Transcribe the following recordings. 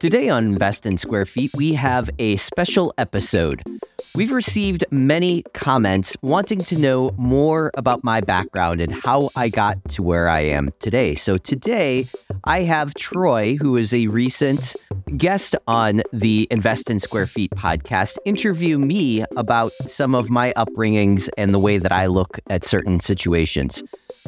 Today on Invest in Square Feet, we have a special episode. We've received many comments wanting to know more about my background and how I got to where I am today. So today, I have Troy, who is a recent guest on the Invest in Square Feet podcast, interview me about some of my upbringings and the way that I look at certain situations.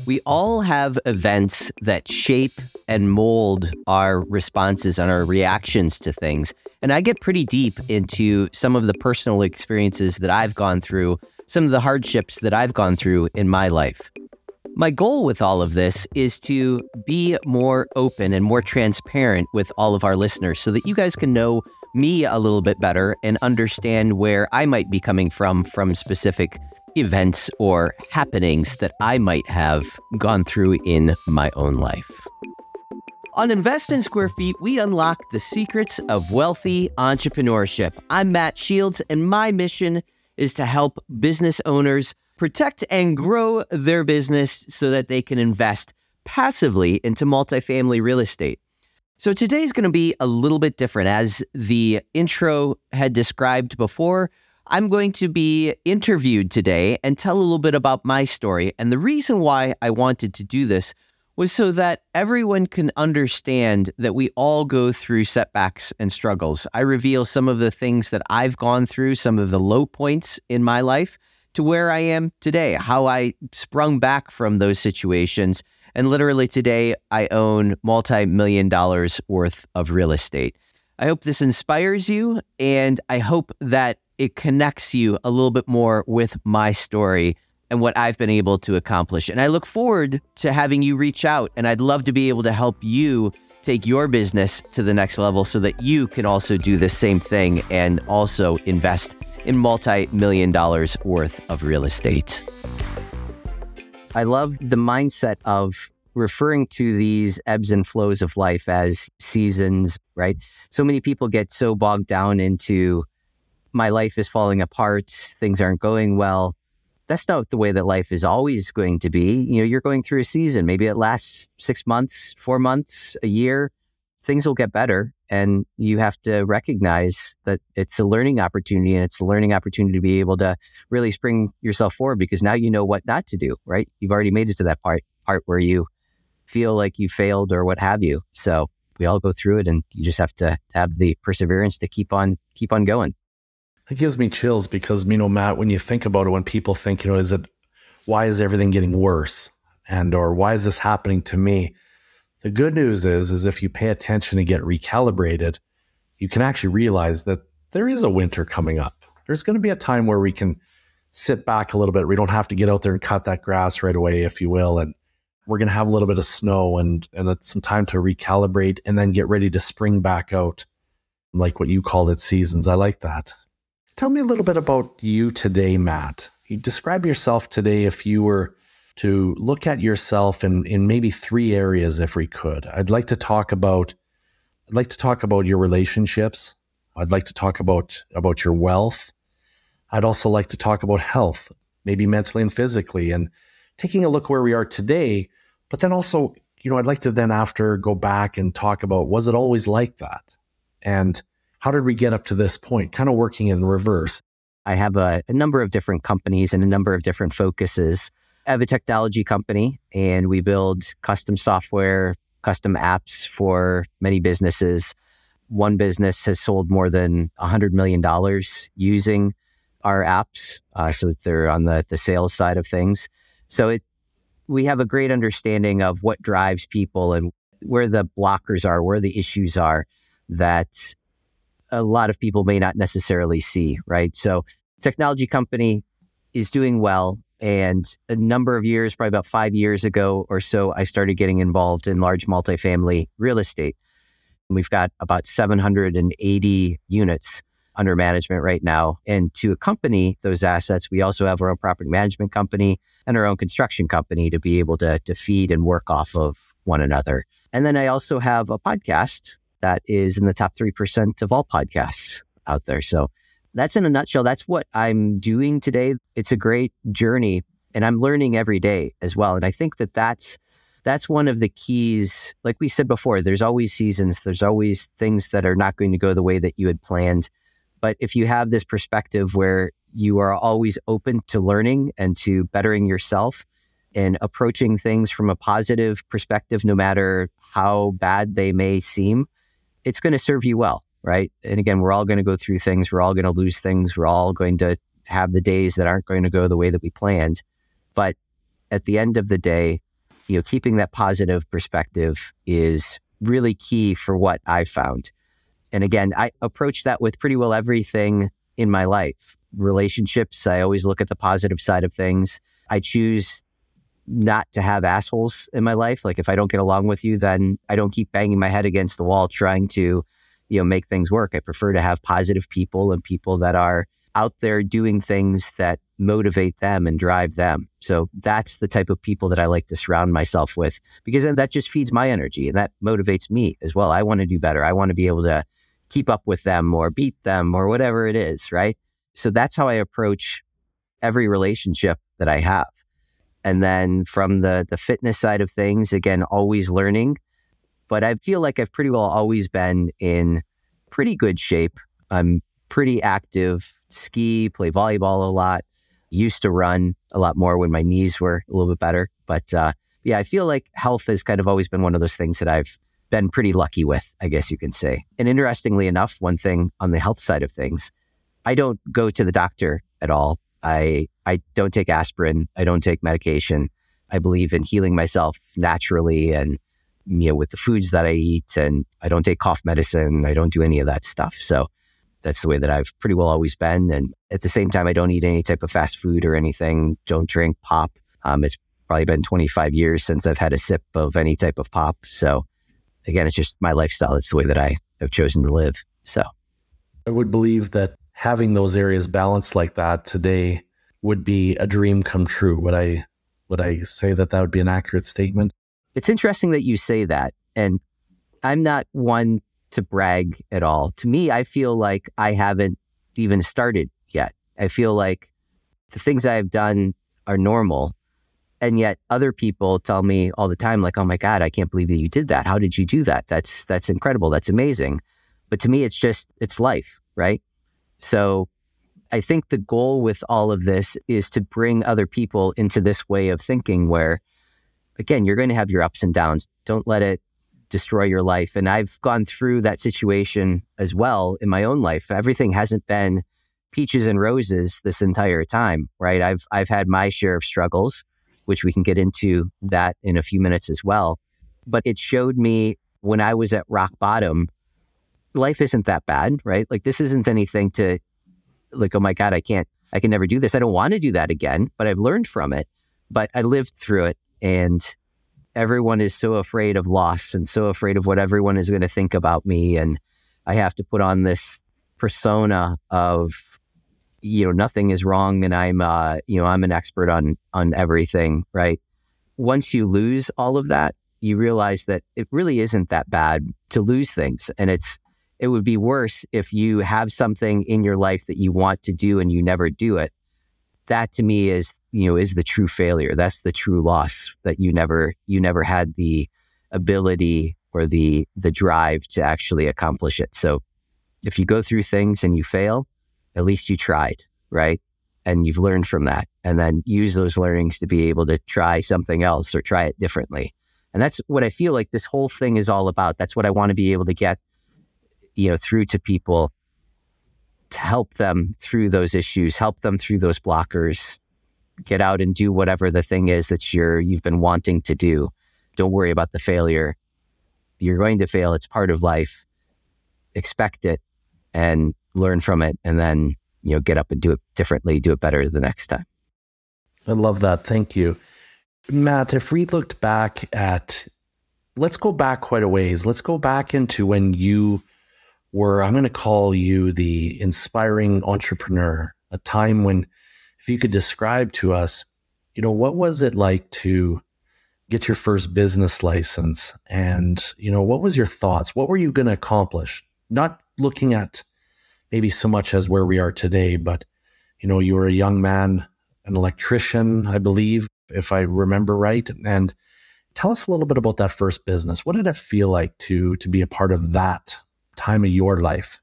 We all have events that shape and mold our responses and our reactions to things. And I get pretty deep into some of the personal experiences that I've gone through, some of the hardships that I've gone through in my life. My goal with all of this is to be more open and more transparent with all of our listeners so that you guys can know me a little bit better and understand where I might be coming from from specific events or happenings that I might have gone through in my own life. On Invest in Square Feet, we unlock the secrets of wealthy entrepreneurship. I'm Matt Shields, and my mission is to help business owners protect and grow their business so that they can invest passively into multifamily real estate. So today's going to be a little bit different. As the intro had described before, I'm going to be interviewed today and tell a little bit about my story. And the reason why I wanted to do this was so that everyone can understand that we all go through setbacks and struggles. I reveal some of the things that I've gone through, some of the low points in my life to where I am today, how I sprung back from those situations. And literally today, I own multi million dollars worth of real estate. I hope this inspires you, and I hope that it connects you a little bit more with my story and what I've been able to accomplish. And I look forward to having you reach out, and I'd love to be able to help you take your business to the next level so that you can also do the same thing and also invest in multi million dollars worth of real estate. I love the mindset of referring to these ebbs and flows of life as seasons, right? So many people get so bogged down into my life is falling apart, things aren't going well. That's not the way that life is always going to be. You know, you're going through a season, maybe it lasts six months, four months, a year. Things will get better. And you have to recognize that it's a learning opportunity and it's a learning opportunity to be able to really spring yourself forward because now you know what not to do, right? You've already made it to that part, part where you feel like you failed or what have you. So we all go through it and you just have to have the perseverance to keep on, keep on going. It gives me chills because, you know, Matt, when you think about it, when people think, you know, is it, why is everything getting worse? And, or why is this happening to me? The good news is, is if you pay attention and get recalibrated, you can actually realize that there is a winter coming up. There's going to be a time where we can sit back a little bit. We don't have to get out there and cut that grass right away, if you will. And we're going to have a little bit of snow and, and some time to recalibrate and then get ready to spring back out like what you called it seasons. I like that. Tell me a little bit about you today, Matt. You describe yourself today if you were to look at yourself in, in maybe three areas if we could. I'd like to talk about I'd like to talk about your relationships. I'd like to talk about about your wealth. I'd also like to talk about health, maybe mentally and physically, and taking a look where we are today. But then also, you know, I'd like to then after go back and talk about was it always like that? And how did we get up to this point? Kind of working in reverse. I have a, a number of different companies and a number of different focuses I have a technology company and we build custom software, custom apps for many businesses. One business has sold more than $100 million using our apps. Uh, so they're on the, the sales side of things. So it, we have a great understanding of what drives people and where the blockers are, where the issues are that a lot of people may not necessarily see, right? So technology company is doing well and a number of years, probably about five years ago or so, I started getting involved in large multifamily real estate. We've got about 780 units under management right now. And to accompany those assets, we also have our own property management company and our own construction company to be able to, to feed and work off of one another. And then I also have a podcast that is in the top 3% of all podcasts out there. So that's in a nutshell. That's what I'm doing today. It's a great journey and I'm learning every day as well. And I think that that's that's one of the keys. Like we said before, there's always seasons, there's always things that are not going to go the way that you had planned. But if you have this perspective where you are always open to learning and to bettering yourself and approaching things from a positive perspective, no matter how bad they may seem, it's going to serve you well, right? And again, we're all going to go through things, we're all going to lose things, we're all going to have the days that aren't going to go the way that we planned. But at the end of the day, you know, keeping that positive perspective is really key for what I found. And again, I approach that with pretty well everything in my life. Relationships, I always look at the positive side of things. I choose not to have assholes in my life. Like if I don't get along with you, then I don't keep banging my head against the wall trying to, you know, make things work. I prefer to have positive people and people that are out there doing things that motivate them and drive them. So that's the type of people that I like to surround myself with because then that just feeds my energy and that motivates me as well. I want to do better. I want to be able to keep up with them or beat them or whatever it is, right? So that's how I approach every relationship that I have. And then from the the fitness side of things, again, always learning. But I feel like I've pretty well always been in pretty good shape. I'm pretty active, ski, play volleyball a lot, used to run a lot more when my knees were a little bit better. But uh, yeah, I feel like health has kind of always been one of those things that I've been pretty lucky with, I guess you can say. And interestingly enough, one thing on the health side of things, I don't go to the doctor at all. I I don't take aspirin. I don't take medication. I believe in healing myself naturally and you know with the foods that I eat and I don't take cough medicine. I don't do any of that stuff. So that's the way that I've pretty well always been. And at the same time, I don't eat any type of fast food or anything. Don't drink pop. Um, it's probably been 25 years since I've had a sip of any type of pop. So again, it's just my lifestyle. It's the way that I have chosen to live. So I would believe that having those areas balanced like that today would be a dream come true. Would I would I say that that would be an accurate statement? It's interesting that you say that. And I'm not one to brag at all. To me, I feel like I haven't even started yet. I feel like the things I've done are normal. And yet other people tell me all the time, like, oh my God, I can't believe that you did that. How did you do that? That's that's incredible. That's amazing. But to me, it's just it's life, right? So I think the goal with all of this is to bring other people into this way of thinking where again, you're going to have your ups and downs. Don't let it destroy your life. And I've gone through that situation as well in my own life. Everything hasn't been peaches and roses this entire time, right? I've I've had my share of struggles which we can get into that in a few minutes as well. But it showed me when I was at rock bottom, life isn't that bad, right? Like this isn't anything to like, oh my God, I can't, I can never do this. I don't want to do that again, but I've learned from it. But I lived through it and everyone is so afraid of loss and so afraid of what everyone is going to think about me. And I have to put on this persona of you know nothing is wrong and i'm uh you know i'm an expert on on everything right once you lose all of that you realize that it really isn't that bad to lose things and it's it would be worse if you have something in your life that you want to do and you never do it that to me is you know is the true failure that's the true loss that you never you never had the ability or the the drive to actually accomplish it so if you go through things and you fail at least you tried, right? And you've learned from that. And then use those learnings to be able to try something else or try it differently. And that's what I feel like this whole thing is all about. That's what I want to be able to get, you know, through to people to help them through those issues, help them through those blockers, get out and do whatever the thing is that you're you've been wanting to do. Don't worry about the failure. You're going to fail. It's part of life. Expect it and learn from it, and then you know get up and do it differently, do it better the next time. I love that. Thank you, Matt. If we looked back at, let's go back quite a ways. Let's go back into when you were. I'm going to call you the inspiring entrepreneur. A time when, if you could describe to us, you know, what was it like to get your first business license and you know what was your thoughts what were you going to accomplish not looking at maybe so much as where we are today, but you know, you were a young man, an electrician, I believe, if I remember right. And Tell us a little bit about that first business. What did it feel like to to be a part of that time of your life?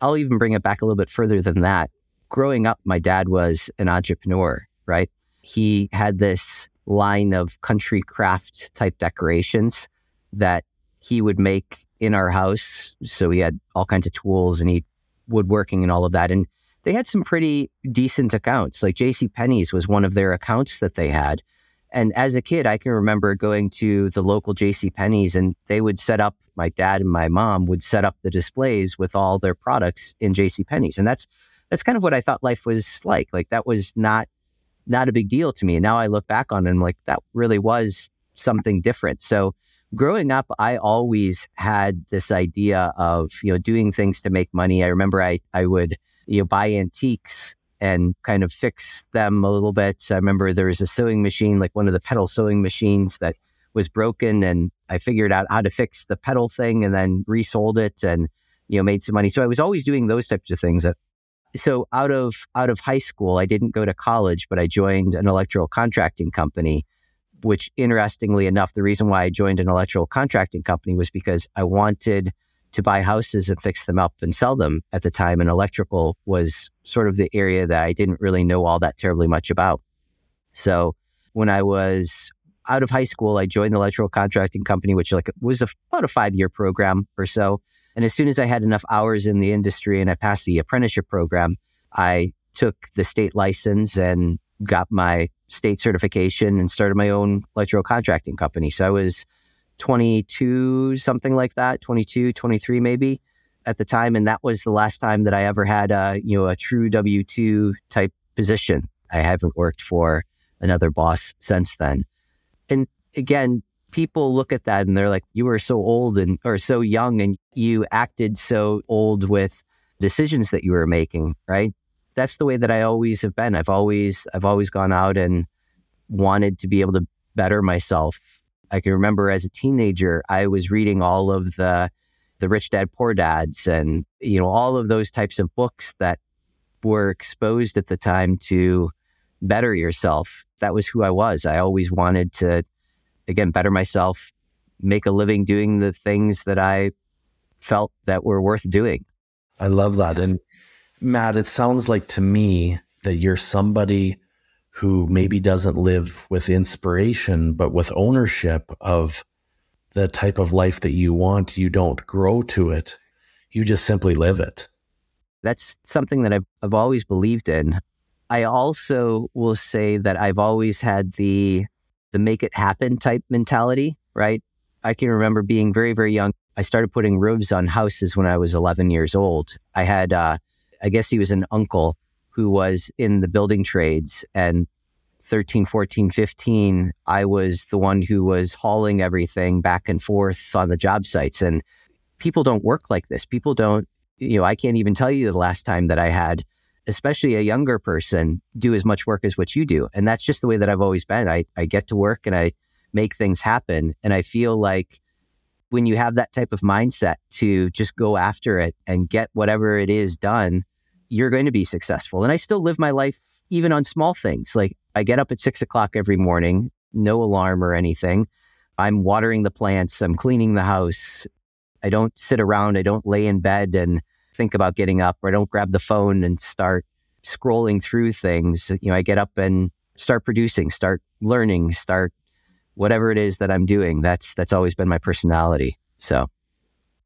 I'll even bring it back a little bit further than that. Growing up, my dad was an entrepreneur, right? He had this line of country craft type decorations that he would make in our house. So he had all kinds of tools and he woodworking and all of that. And they had some pretty decent accounts. Like JC Penney's was one of their accounts that they had. And as a kid, I can remember going to the local JC Penney's and they would set up my dad and my mom would set up the displays with all their products in JC Penney's. And that's that's kind of what I thought life was like. Like that was not not a big deal to me. And now I look back on it and I'm like, that really was something different. So growing up, I always had this idea of, you know, doing things to make money. I remember I, I would, you know, buy antiques and kind of fix them a little bit. I remember there was a sewing machine, like one of the pedal sewing machines that was broken and I figured out how to fix the pedal thing and then resold it and, you know, made some money. So I was always doing those types of things. So out of, out of high school, I didn't go to college, but I joined an electrical contracting company which interestingly enough, the reason why I joined an electrical contracting company was because I wanted to buy houses and fix them up and sell them at the time. And electrical was sort of the area that I didn't really know all that terribly much about. So when I was out of high school, I joined the electrical contracting company, which like was a, about a five year program or so. And as soon as I had enough hours in the industry and I passed the apprenticeship program, I took the state license and got my state certification and started my own electrical contracting company. So I was 22, something like that, 22, 23 maybe at the time. And that was the last time that I ever had a, you know, a true W-2 type position. I haven't worked for another boss since then. And again, people look at that and they're like, you were so old and, or so young and you acted so old with decisions that you were making, right? that's the way that I always have been. I've always I've always gone out and wanted to be able to better myself. I can remember as a teenager, I was reading all of the the Rich Dad Poor Dads and you know all of those types of books that were exposed at the time to better yourself. That was who I was. I always wanted to again better myself, make a living doing the things that I felt that were worth doing. I love that. And Matt, it sounds like to me that you're somebody who maybe doesn't live with inspiration, but with ownership of the type of life that you want. You don't grow to it, you just simply live it. That's something that I've, I've always believed in. I also will say that I've always had the the make it happen type mentality, right? I can remember being very, very young. I started putting roofs on houses when I was 11 years old. I had uh, I guess he was an uncle who was in the building trades and 13, 14, 15, I was the one who was hauling everything back and forth on the job sites. And people don't work like this. People don't, you know, I can't even tell you the last time that I had, especially a younger person, do as much work as what you do. And that's just the way that I've always been. I, I get to work and I make things happen. And I feel like when you have that type of mindset to just go after it and get whatever it is done, you're going to be successful. And I still live my life even on small things. Like I get up at six o'clock every morning, no alarm or anything. I'm watering the plants, I'm cleaning the house. I don't sit around, I don't lay in bed and think about getting up, or I don't grab the phone and start scrolling through things. You know, I get up and start producing, start learning, start whatever it is that I'm doing. That's that's always been my personality. So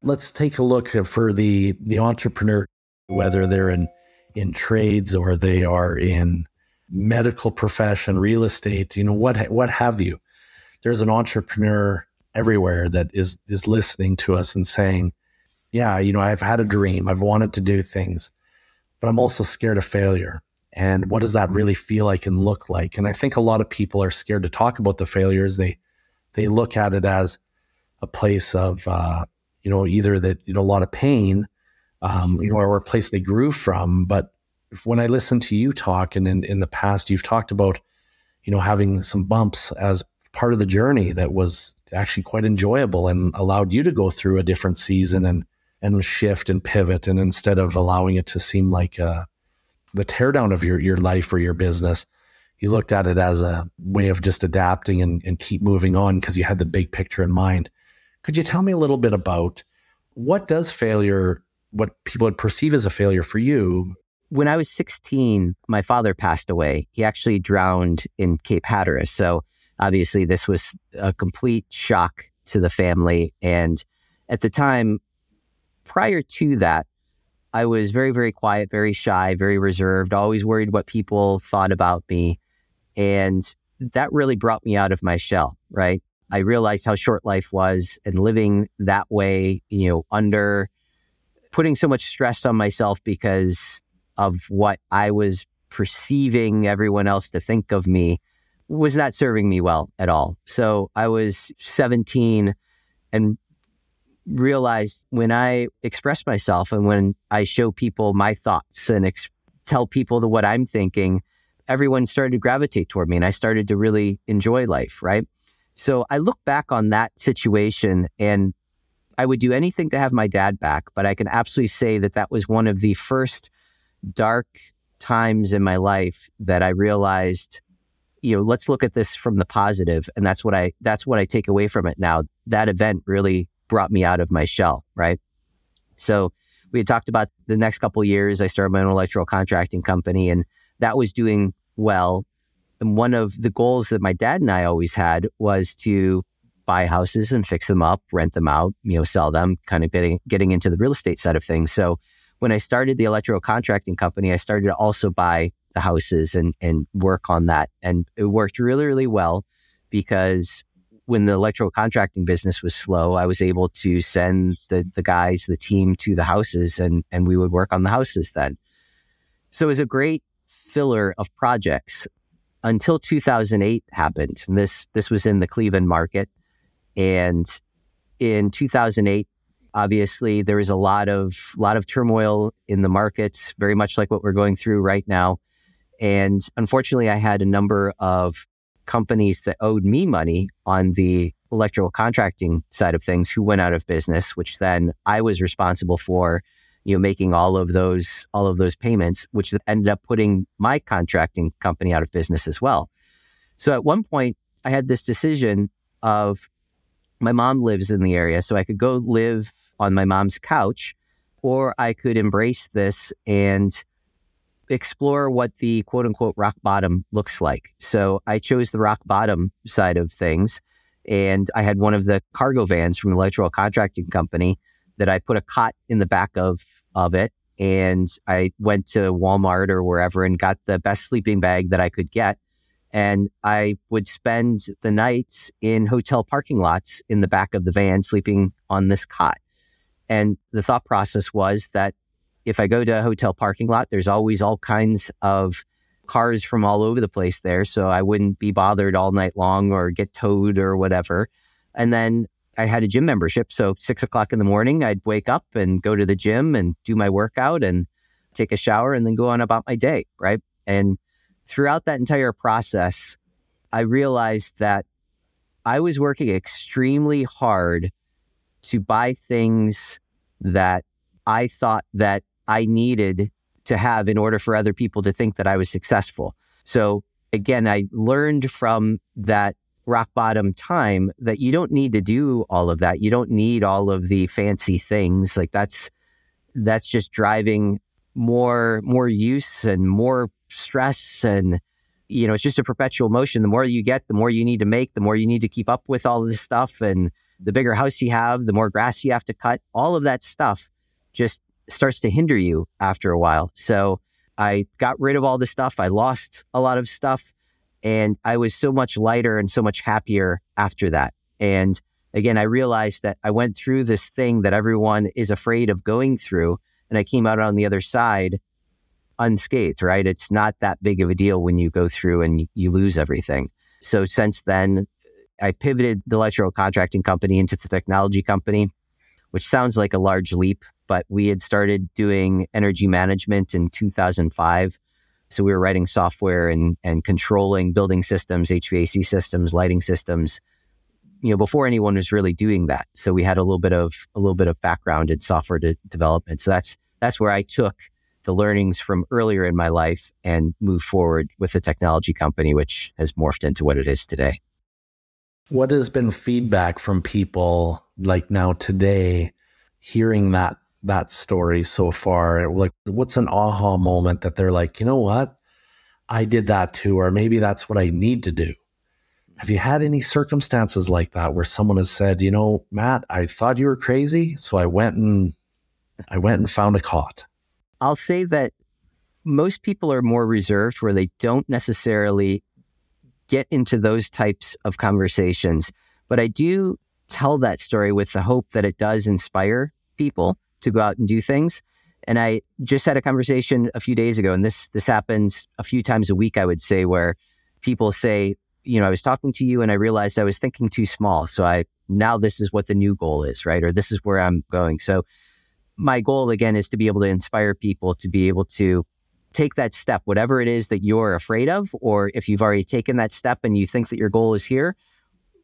let's take a look for the the entrepreneur whether they're in in trades or they are in medical profession, real estate, you know, what what have you. There's an entrepreneur everywhere that is is listening to us and saying, "Yeah, you know, I've had a dream. I've wanted to do things, but I'm also scared of failure." And what does that really feel like and look like? And I think a lot of people are scared to talk about the failures. They they look at it as a place of uh, you know either that you know a lot of pain um, you know, or a place they grew from. But when I listen to you talk, and in, in the past, you've talked about, you know, having some bumps as part of the journey that was actually quite enjoyable and allowed you to go through a different season and and shift and pivot. And instead of allowing it to seem like uh, the teardown of your your life or your business, You looked at it as a way of just adapting and, and keep moving on because you had the big picture in mind. Could you tell me a little bit about what does failure, what people would perceive as a failure for you? When I was 16, my father passed away. He actually drowned in Cape Hatteras. So obviously, this was a complete shock to the family. And at the time, prior to that, I was very, very quiet, very shy, very reserved, always worried what people thought about me. And that really brought me out of my shell, right? I realized how short life was and living that way, you know, under putting so much stress on myself because of what I was perceiving everyone else to think of me was not serving me well at all. So I was 17 and realized when I express myself and when I show people my thoughts and ex- tell people the, what I'm thinking, everyone started to gravitate toward me and I started to really enjoy life, right? So I look back on that situation and I would do anything to have my dad back, but I can absolutely say that that was one of the first dark times in my life that I realized, you know, let's look at this from the positive, and that's what I that's what I take away from it now. That event really brought me out of my shell, right? So we had talked about the next couple years. I started my own electrical contracting company, and that was doing well. And one of the goals that my dad and I always had was to buy houses and fix them up, rent them out, you know, sell them, kind of getting getting into the real estate side of things. So when I started the electrical contracting company, I started to also buy the houses and and work on that. And it worked really, really well because when the electrical contracting business was slow, I was able to send the the guys, the team to the houses and and we would work on the houses then. So it was a great filler of projects until 2008 happened. And this this was in the Cleveland market. And in 2008, obviously there was a lot of lot of turmoil in the markets, very much like what we're going through right now. And unfortunately, I had a number of companies that owed me money on the electrical contracting side of things who went out of business, which then I was responsible for, you know, making all of those all of those payments, which ended up putting my contracting company out of business as well. So at one point, I had this decision of my mom lives in the area, so I could go live on my mom's couch, or I could embrace this and explore what the quote unquote rock bottom looks like. So I chose the rock bottom side of things. And I had one of the cargo vans from the electrical contracting company that I put a cot in the back of, of it. And I went to Walmart or wherever and got the best sleeping bag that I could get. And I would spend the nights in hotel parking lots in the back of the van sleeping on this cot. And the thought process was that if I go to a hotel parking lot, there's always all kinds of cars from all over the place there. So I wouldn't be bothered all night long or get towed or whatever. And then I had a gym membership. So six o'clock in the morning, I'd wake up and go to the gym and do my workout and take a shower and then go on about my day. Right. And throughout that entire process, I realized that I was working extremely hard to buy things that I thought that I needed to have in order for other people to think that I was successful. So again, I learned from that rock bottom time that you don't need to do all of that. You don't need all of the fancy things. Like that's that's just driving more more use and more stress and you know, it's just a perpetual motion. The more you get, the more you need to make, the more you need to keep up with all of this stuff and the bigger house you have, the more grass you have to cut. All of that stuff just starts to hinder you after a while. So I got rid of all the stuff. I lost a lot of stuff. And I was so much lighter and so much happier after that. And again, I realized that I went through this thing that everyone is afraid of going through. And I came out on the other side unscathed, right? It's not that big of a deal when you go through and you lose everything. So since then, I pivoted the electrical contracting company into the technology company, which sounds like a large leap, but we had started doing energy management in 2005. So we were writing software and, and controlling building systems, HVAC systems, lighting systems, you know, before anyone was really doing that. So we had a little bit of a little bit of background in software de- development. So that's that's where I took the learnings from earlier in my life and move forward with the technology company, which has morphed into what it is today. What has been feedback from people like now today, hearing that that story so far? Like, what's an aha moment that they're like, you know what, I did that too, or maybe that's what I need to do. Have you had any circumstances like that where someone has said, you know, Matt, I thought you were crazy, so I went and I went and found a cot? I'll say that most people are more reserved where they don't necessarily get into those types of conversations. But I do tell that story with the hope that it does inspire people to go out and do things. And I just had a conversation a few days ago, and this this happens a few times a week, I would say, where people say, you know, I was talking to you and I realized I was thinking too small. So I now this is what the new goal is, right? Or this is where I'm going. So my goal again is to be able to inspire people to be able to take that step, whatever it is that you're afraid of, or if you've already taken that step and you think that your goal is here,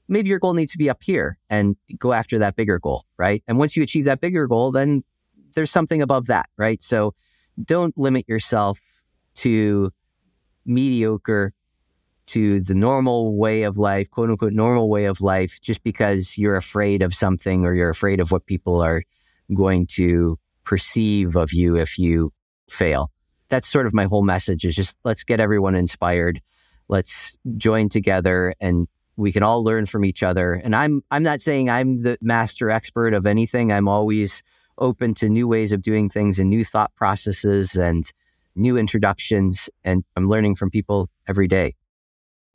maybe your goal needs to be up here and go after that bigger goal, right? And once you achieve that bigger goal, then there's something above that, right? So don't limit yourself to mediocre, to the normal way of life, quote unquote, normal way of life, just because you're afraid of something or you're afraid of what people are going to perceive of you if you fail. That's sort of my whole message is just let's get everyone inspired. Let's join together and we can all learn from each other. And I'm I'm not saying I'm the master expert of anything. I'm always open to new ways of doing things and new thought processes and new introductions and I'm learning from people every day.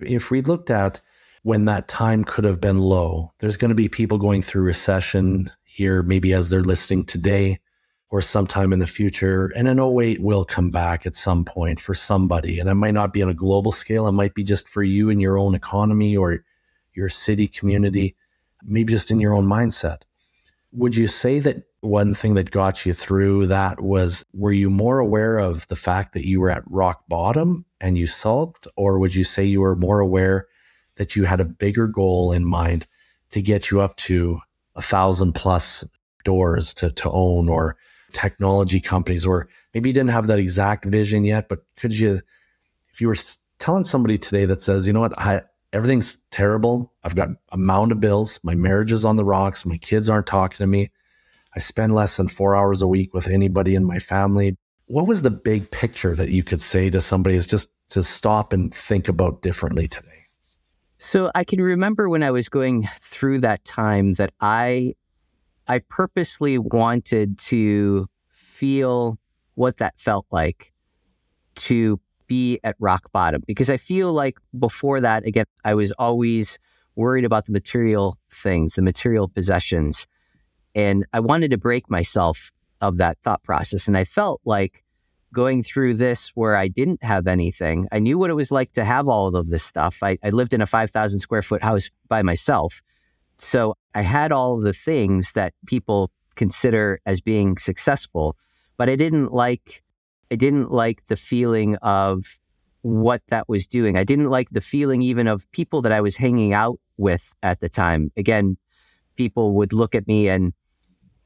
If we looked at when that time could have been low, there's going to be people going through recession here, maybe as they're listening today or sometime in the future. And an 08 will come back at some point for somebody. And it might not be on a global scale, it might be just for you and your own economy or your city community, maybe just in your own mindset. Would you say that one thing that got you through that was were you more aware of the fact that you were at rock bottom and you sulked? Or would you say you were more aware that you had a bigger goal in mind to get you up to a thousand plus doors to, to own or technology companies, or maybe you didn't have that exact vision yet, but could you, if you were telling somebody today that says, you know what, I, everything's terrible. I've got a mound of bills. My marriage is on the rocks. My kids aren't talking to me. I spend less than four hours a week with anybody in my family. What was the big picture that you could say to somebody is just to stop and think about differently today? So I can remember when I was going through that time that I I purposely wanted to feel what that felt like to be at rock bottom because I feel like before that again I was always worried about the material things, the material possessions and I wanted to break myself of that thought process and I felt like going through this where I didn't have anything. I knew what it was like to have all of this stuff. I, I lived in a 5,000 square foot house by myself. So I had all the things that people consider as being successful, but I didn't like I didn't like the feeling of what that was doing. I didn't like the feeling even of people that I was hanging out with at the time. Again, people would look at me and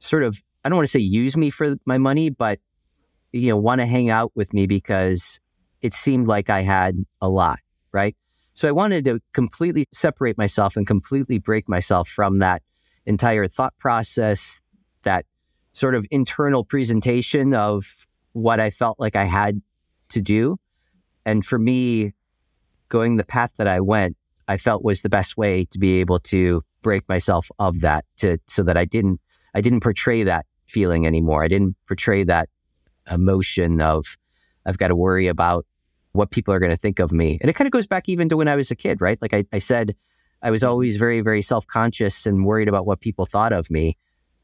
sort of I don't want to say use me for my money, but you know, want to hang out with me because it seemed like I had a lot, right? So I wanted to completely separate myself and completely break myself from that entire thought process, that sort of internal presentation of what I felt like I had to do. And for me, going the path that I went, I felt was the best way to be able to break myself of that to so that I didn't I didn't portray that feeling anymore. I didn't portray that emotion of I've got to worry about what people are going to think of me. And it kind of goes back even to when I was a kid, right? Like I, I said, I was always very, very self conscious and worried about what people thought of me.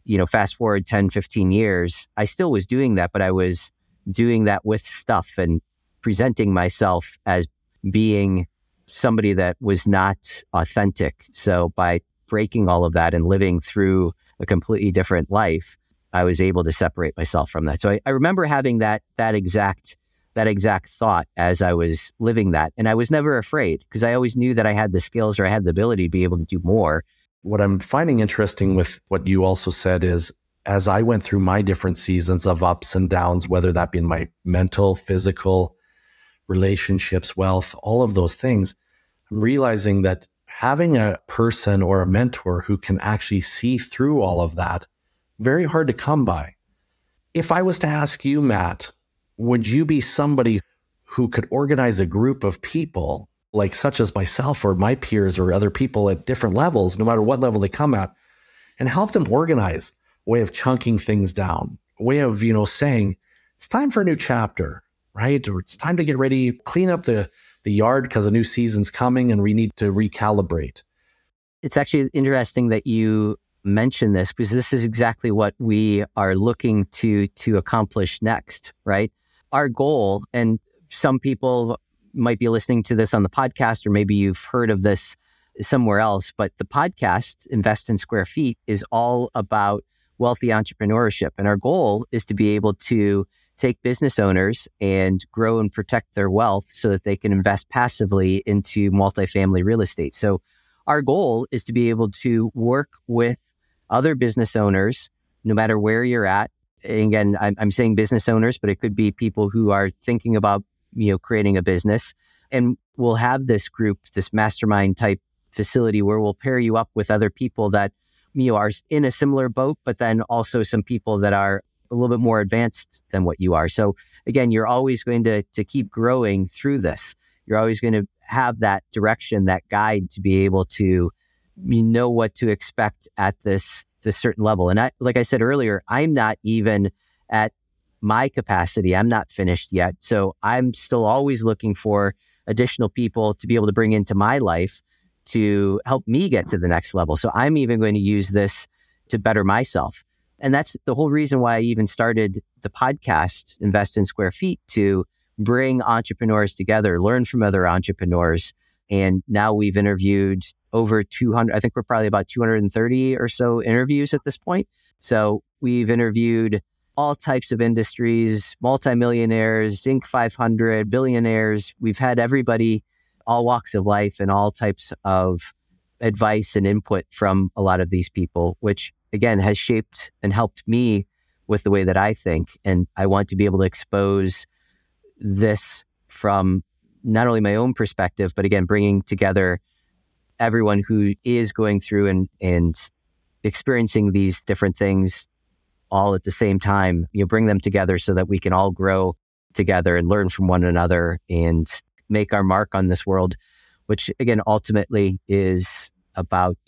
You know, fast forward 10, 15 years, I still was doing that, but I was doing that with stuff and presenting myself as being somebody that was not authentic. So by breaking all of that and living through a completely different life, I was able to separate myself from that. So I, I remember having that that exact that exact thought as I was living that. And I was never afraid because I always knew that I had the skills or I had the ability to be able to do more. What I'm finding interesting with what you also said is as I went through my different seasons of ups and downs, whether that be in my mental, physical, relationships, wealth, all of those things, I'm realizing that having a person or a mentor who can actually see through all of that, very hard to come by. If I was to ask you, Matt, would you be somebody who could organize a group of people, like such as myself or my peers or other people at different levels, no matter what level they come at, and help them organize a way of chunking things down, a way of, you know, saying, it's time for a new chapter, right? Or it's time to get ready, clean up the, the yard because a new season's coming and we need to recalibrate. It's actually interesting that you mention this because this is exactly what we are looking to to accomplish next, right? Our goal, and some people might be listening to this on the podcast, or maybe you've heard of this somewhere else, but the podcast, Invest in Square Feet, is all about wealthy entrepreneurship. And our goal is to be able to take business owners and grow and protect their wealth so that they can invest passively into multifamily real estate. So, our goal is to be able to work with other business owners, no matter where you're at. Again, I'm, I'm saying business owners, but it could be people who are thinking about you know creating a business, and we'll have this group, this mastermind type facility where we'll pair you up with other people that you know are in a similar boat, but then also some people that are a little bit more advanced than what you are. So again, you're always going to to keep growing through this. You're always going to have that direction, that guide to be able to you know what to expect at this this certain level. And I, like I said earlier, I'm not even at my capacity. I'm not finished yet. So I'm still always looking for additional people to be able to bring into my life to help me get to the next level. So I'm even going to use this to better myself. And that's the whole reason why I even started the podcast, Invest in Square Feet, to bring entrepreneurs together, learn from other entrepreneurs. And now we've interviewed over 200, I think we're probably about 230 or so interviews at this point. So we've interviewed all types of industries, multimillionaires, Inc. 500, billionaires. We've had everybody, all walks of life, and all types of advice and input from a lot of these people, which again has shaped and helped me with the way that I think. And I want to be able to expose this from not only my own perspective, but again, bringing together everyone who is going through and, and experiencing these different things all at the same time. You know, bring them together so that we can all grow together and learn from one another and make our mark on this world, which again, ultimately is about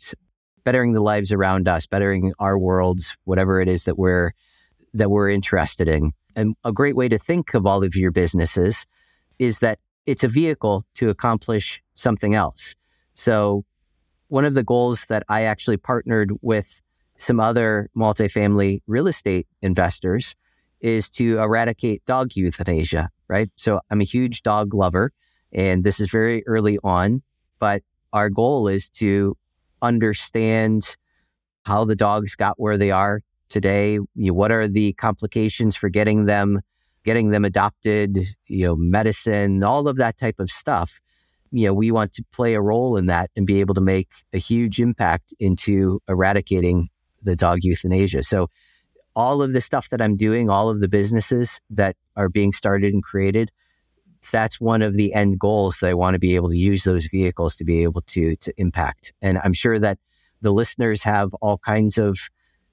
bettering the lives around us, bettering our worlds, whatever it is that we're that we're interested in. And a great way to think of all of your businesses is that it's a vehicle to accomplish something else. So one of the goals that I actually partnered with some other multifamily real estate investors is to eradicate dog euthanasia, right? So I'm a huge dog lover and this is very early on, but our goal is to understand how the dogs got where they are today. You know, what are the complications for getting them, getting them adopted? You know, medicine, all of that type of stuff. You know, we want to play a role in that and be able to make a huge impact into eradicating the dog euthanasia. So, all of the stuff that I'm doing, all of the businesses that are being started and created, that's one of the end goals that I want to be able to use those vehicles to be able to to impact. And I'm sure that the listeners have all kinds of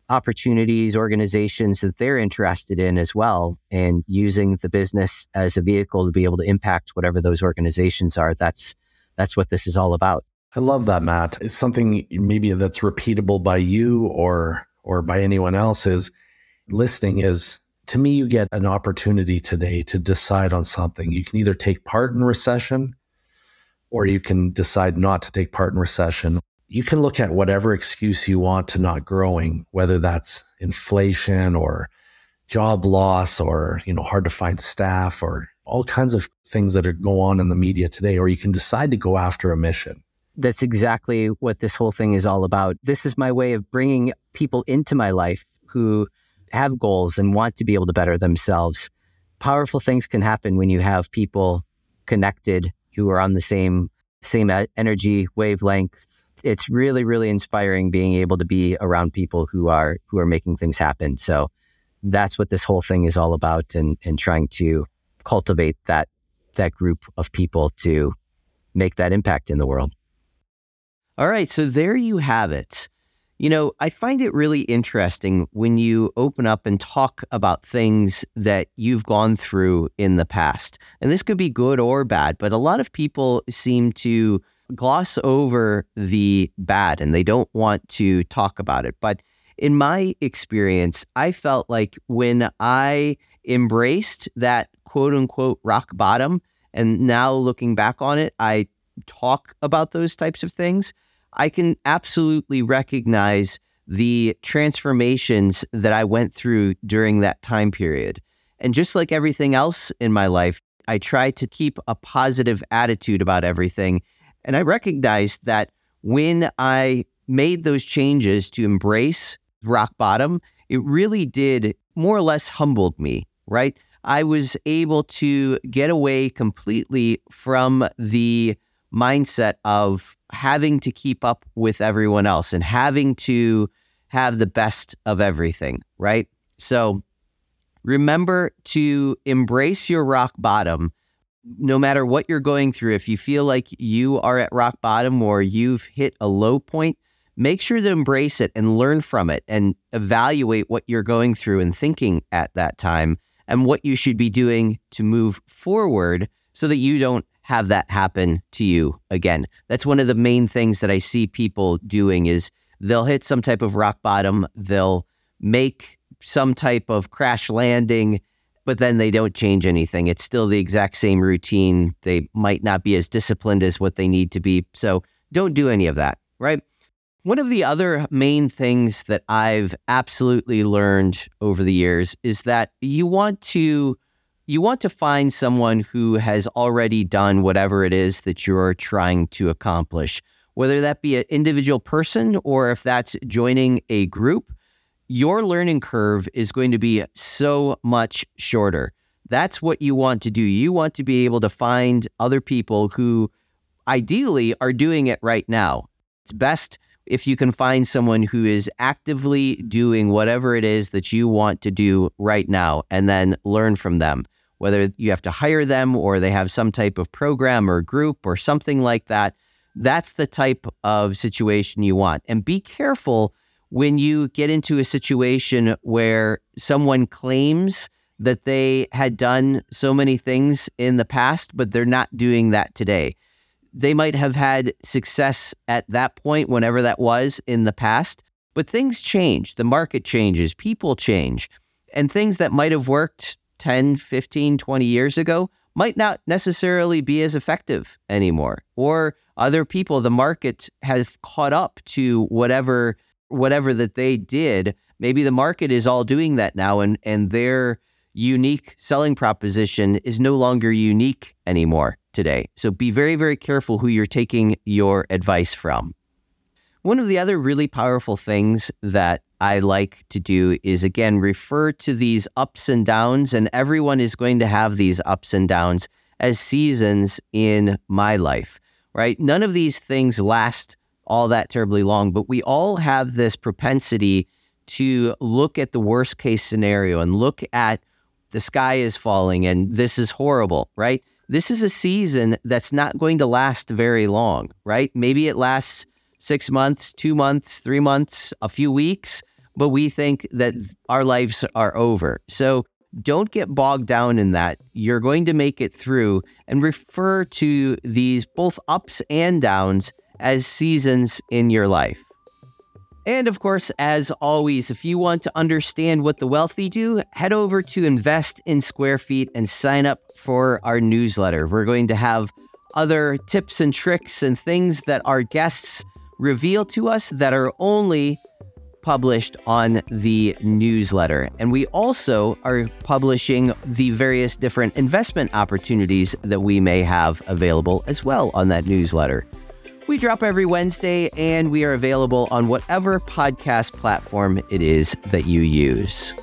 opportunities, organizations that they're interested in as well, and using the business as a vehicle to be able to impact whatever those organizations are. That's that's what this is all about. I love that, Matt. It's something maybe that's repeatable by you or or by anyone else is listening is to me, you get an opportunity today to decide on something. You can either take part in recession or you can decide not to take part in recession. You can look at whatever excuse you want to not growing, whether that's inflation or job loss or, you know, hard to find staff or all kinds of things that are go on in the media today, or you can decide to go after a mission. That's exactly what this whole thing is all about. This is my way of bringing people into my life who have goals and want to be able to better themselves, powerful things can happen when you have people connected who are on the same same energy wavelength, it's really really inspiring being able to be around people who are who are making things happen. So that's what this whole thing is all about and and trying to cultivate that that group of people to make that impact in the world. All right, so there you have it. You know, I find it really interesting when you open up and talk about things that you've gone through in the past. And this could be good or bad, but a lot of people seem to gloss over the bad and they don't want to talk about it. But in my experience, I felt like when I embraced that quote unquote rock bottom, and now looking back on it, I talk about those types of things, I can absolutely recognize the transformations that I went through during that time period. And just like everything else in my life, I try to keep a positive attitude about everything. And I recognized that when I made those changes to embrace rock bottom, it really did more or less humbled me, right? I was able to get away completely from the mindset of having to keep up with everyone else and having to have the best of everything, right? So remember to embrace your rock bottom no matter what you're going through. If you feel like you are at rock bottom or you've hit a low point, make sure to embrace it and learn from it and evaluate what you're going through and thinking at that time and what you should be doing to move forward so that you don't have that happen to you again. That's one of the main things that I see people doing is they'll hit some type of rock bottom, they'll make some type of crash landing, but then they don't change anything. It's still the exact same routine. They might not be as disciplined as what they need to be. So don't do any of that, right? One of the other main things that I've absolutely learned over the years is that you want to you want to find someone who has already done whatever it is that you're trying to accomplish, whether that be an individual person or if that's joining a group. Your learning curve is going to be so much shorter. That's what you want to do. You want to be able to find other people who ideally are doing it right now. It's best if you can find someone who is actively doing whatever it is that you want to do right now and then learn from them whether you have to hire them or they have some type of program or group or something like that. That's the type of situation you want. And be careful when you get into a situation where someone claims that they had done so many things in the past, but they're not doing that today. They might have had success at that point, whenever that was in the past, but things change. The market changes, people change, and things that might have worked 10, 15, 20 years ago might not necessarily be as effective anymore. Or other people, the market has caught up to whatever whatever that they did. Maybe the market is all doing that now and and their unique selling proposition is no longer unique anymore today. So be very, very careful who you're taking your advice from. One of the other really powerful things that I like to do is again refer to these ups and downs, and everyone is going to have these ups and downs as seasons in my life, right? None of these things last all that terribly long, but we all have this propensity to look at the worst case scenario and look at the sky is falling and this is horrible, right? This is a season that's not going to last very long, right? Maybe it lasts six months, two months, three months, a few weeks but we think that our lives are over. So don't get bogged down in that. You're going to make it through and refer to these both ups and downs as seasons in your life. And of course, as always, if you want to understand what the wealthy do, head over to Invest in Square Feet and sign up for our newsletter. We're going to have other tips and tricks and things that our guests reveal to us that are only published on the newsletter. And we also are publishing the various different investment opportunities that we may have available as well on that newsletter. We drop every Wednesday and we are available on whatever podcast platform it is that you use.